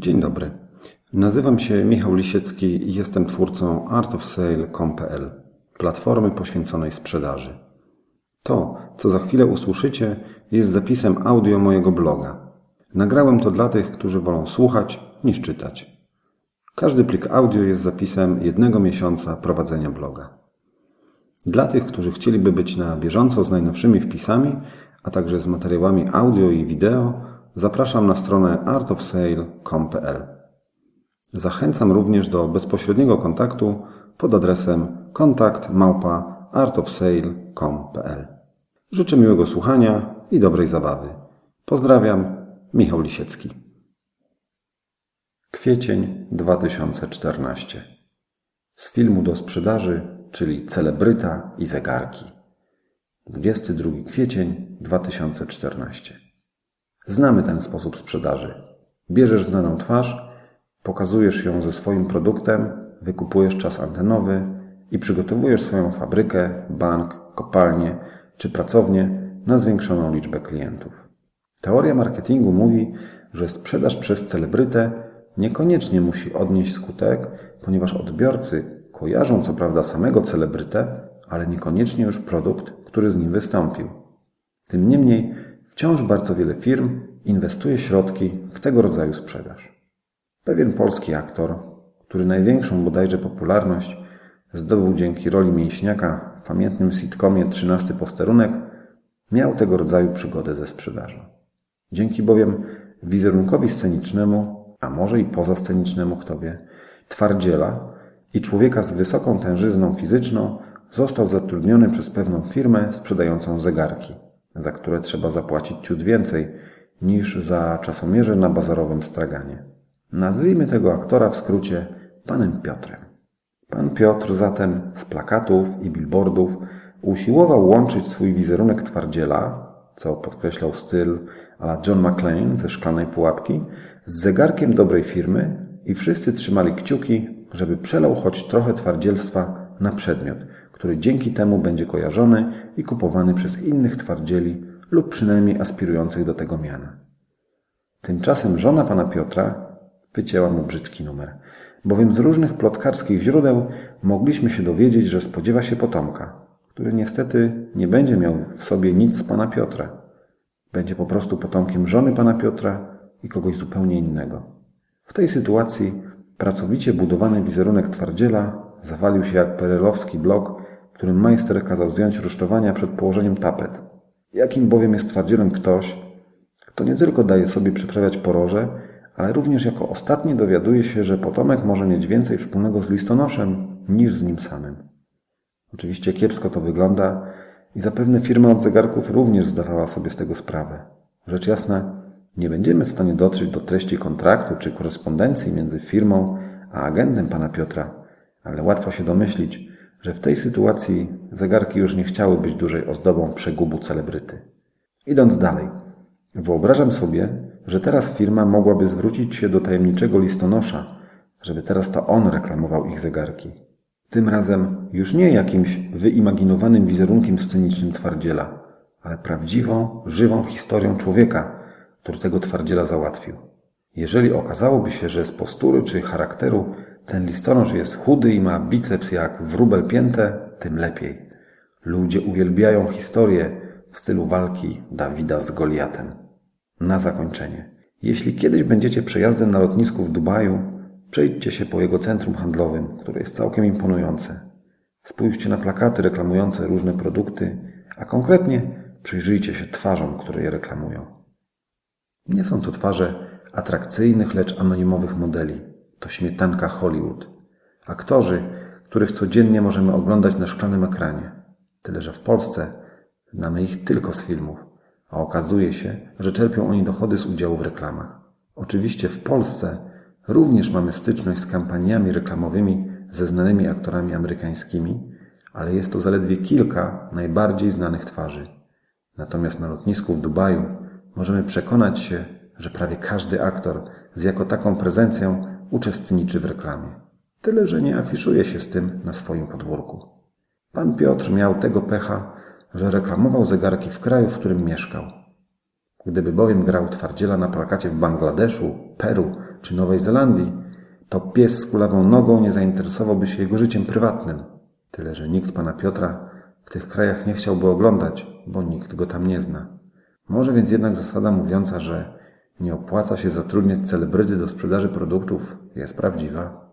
Dzień dobry. Nazywam się Michał Lisiecki i jestem twórcą artofsale.com.pl, platformy poświęconej sprzedaży. To, co za chwilę usłyszycie, jest zapisem audio mojego bloga. Nagrałem to dla tych, którzy wolą słuchać niż czytać. Każdy plik audio jest zapisem jednego miesiąca prowadzenia bloga. Dla tych, którzy chcieliby być na bieżąco z najnowszymi wpisami, a także z materiałami audio i wideo, zapraszam na stronę artofsale.com.pl. Zachęcam również do bezpośredniego kontaktu pod adresem kontakt małpa artofsale.com.pl. Życzę miłego słuchania i dobrej zabawy. Pozdrawiam, Michał Lisiecki. Kwiecień 2014. Z filmu do sprzedaży, czyli Celebryta i zegarki. 22 kwiecień 2014. Znamy ten sposób sprzedaży. Bierzesz znaną twarz, pokazujesz ją ze swoim produktem, wykupujesz czas antenowy i przygotowujesz swoją fabrykę, bank, kopalnię czy pracownię na zwiększoną liczbę klientów. Teoria marketingu mówi, że sprzedaż przez celebrytę niekoniecznie musi odnieść skutek, ponieważ odbiorcy kojarzą co prawda samego celebrytę, ale niekoniecznie już produkt, który z nim wystąpił. Tym niemniej wciąż bardzo wiele firm inwestuje środki w tego rodzaju sprzedaż. Pewien polski aktor, który największą bodajże popularność zdobył dzięki roli mięśniaka w pamiętnym sitcomie 13 posterunek, miał tego rodzaju przygodę ze sprzedażą. Dzięki bowiem wizerunkowi scenicznemu, a może i pozascenicznemu, kto wie, twardziela i człowieka z wysoką tężyzną fizyczną został zatrudniony przez pewną firmę sprzedającą zegarki, za które trzeba zapłacić ciut więcej niż za czasomierze na bazarowym straganie. Nazwijmy tego aktora w skrócie panem Piotrem. Pan Piotr zatem z plakatów i billboardów usiłował łączyć swój wizerunek twardziela, co podkreślał styl a John McClane ze szklanej pułapki, z zegarkiem dobrej firmy i wszyscy trzymali kciuki, żeby przelał choć trochę twardzielstwa na przedmiot, który dzięki temu będzie kojarzony i kupowany przez innych twardzieli lub przynajmniej aspirujących do tego miana. Tymczasem żona pana Piotra wycięła mu brzydki numer, bowiem z różnych plotkarskich źródeł mogliśmy się dowiedzieć, że spodziewa się potomka, który niestety nie będzie miał w sobie nic z pana Piotra. Będzie po prostu potomkiem żony pana Piotra i kogoś zupełnie innego. W tej sytuacji pracowicie budowany wizerunek twardziela zawalił się jak perelowski blok, którym majster kazał zdjąć rusztowania przed położeniem tapet. Jakim bowiem jest twardzielem ktoś, kto nie tylko daje sobie przyprawiać poroże, ale również jako ostatni dowiaduje się, że potomek może mieć więcej wspólnego z listonoszem niż z nim samym. Oczywiście kiepsko to wygląda i zapewne firma od zegarków również zdawała sobie z tego sprawę. Rzecz jasna, nie będziemy w stanie dotrzeć do treści kontraktu czy korespondencji między firmą a agentem pana Piotra, ale łatwo się domyślić, że w tej sytuacji zegarki już nie chciały być dużej ozdobą przegubu celebryty. Idąc dalej, wyobrażam sobie, że teraz firma mogłaby zwrócić się do tajemniczego listonosza, żeby teraz to on reklamował ich zegarki. Tym razem już nie jakimś wyimaginowanym wizerunkiem scenicznym twardziela, ale prawdziwą, żywą historią człowieka, który tego twardziela załatwił. Jeżeli okazałoby się, że z postury czy charakteru ten listonosz jest chudy i ma biceps jak wróbel pięte, tym lepiej. Ludzie uwielbiają historię w stylu walki Dawida z Goliatem. Na zakończenie. Jeśli kiedyś będziecie przejazdem na lotnisku w Dubaju, przejdźcie się po jego centrum handlowym, które jest całkiem imponujące. Spójrzcie na plakaty reklamujące różne produkty, a konkretnie przyjrzyjcie się twarzom, które je reklamują. Nie są to twarze atrakcyjnych, lecz anonimowych modeli. To śmietanka Hollywood. Aktorzy, których codziennie możemy oglądać na szklanym ekranie. Tyle, że w Polsce znamy ich tylko z filmów, a okazuje się, że czerpią oni dochody z udziału w reklamach. Oczywiście w Polsce również mamy styczność z kampaniami reklamowymi ze znanymi aktorami amerykańskimi, ale jest to zaledwie kilka najbardziej znanych twarzy. Natomiast na lotnisku w Dubaju możemy przekonać się, że prawie każdy aktor z jako taką prezencją uczestniczy w reklamie. Tyle, że nie afiszuje się z tym na swoim podwórku. Pan Piotr miał tego pecha, że reklamował zegarki w kraju, w którym mieszkał. Gdyby bowiem grał twardziela na plakacie w Bangladeszu, Peru czy Nowej Zelandii, to pies z kulawą nogą nie zainteresowałby się jego życiem prywatnym. Tyle, że nikt pana Piotra w tych krajach nie chciałby oglądać, bo nikt go tam nie zna. Może więc jednak zasada mówiąca, że nie opłaca się zatrudniać celebryty do sprzedaży produktów, jest prawdziwa.